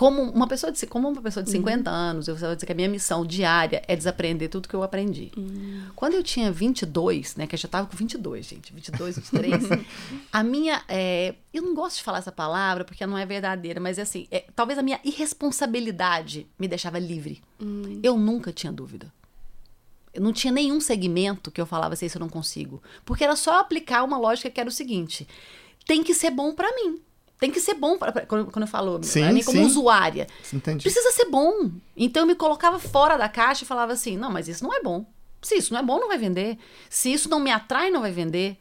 como uma pessoa de, como uma pessoa de 50 uhum. anos, eu vou dizer que a minha missão diária é desaprender tudo que eu aprendi. Uhum. Quando eu tinha 22, né, que eu já estava com 22, gente, 22, 23, a minha, é, eu não gosto de falar essa palavra porque não é verdadeira, mas é assim, é, talvez a minha irresponsabilidade me deixava livre. Uhum. Eu nunca tinha dúvida. Eu não tinha nenhum segmento que eu falava assim, isso eu não consigo. Porque era só aplicar uma lógica que era o seguinte: tem que ser bom para mim. Tem que ser bom, pra, pra, quando, quando eu falo, sim, mim como sim. usuária. Entendi. Precisa ser bom. Então eu me colocava fora da caixa e falava assim: não, mas isso não é bom. Se isso não é bom, não vai vender. Se isso não me atrai, não vai vender.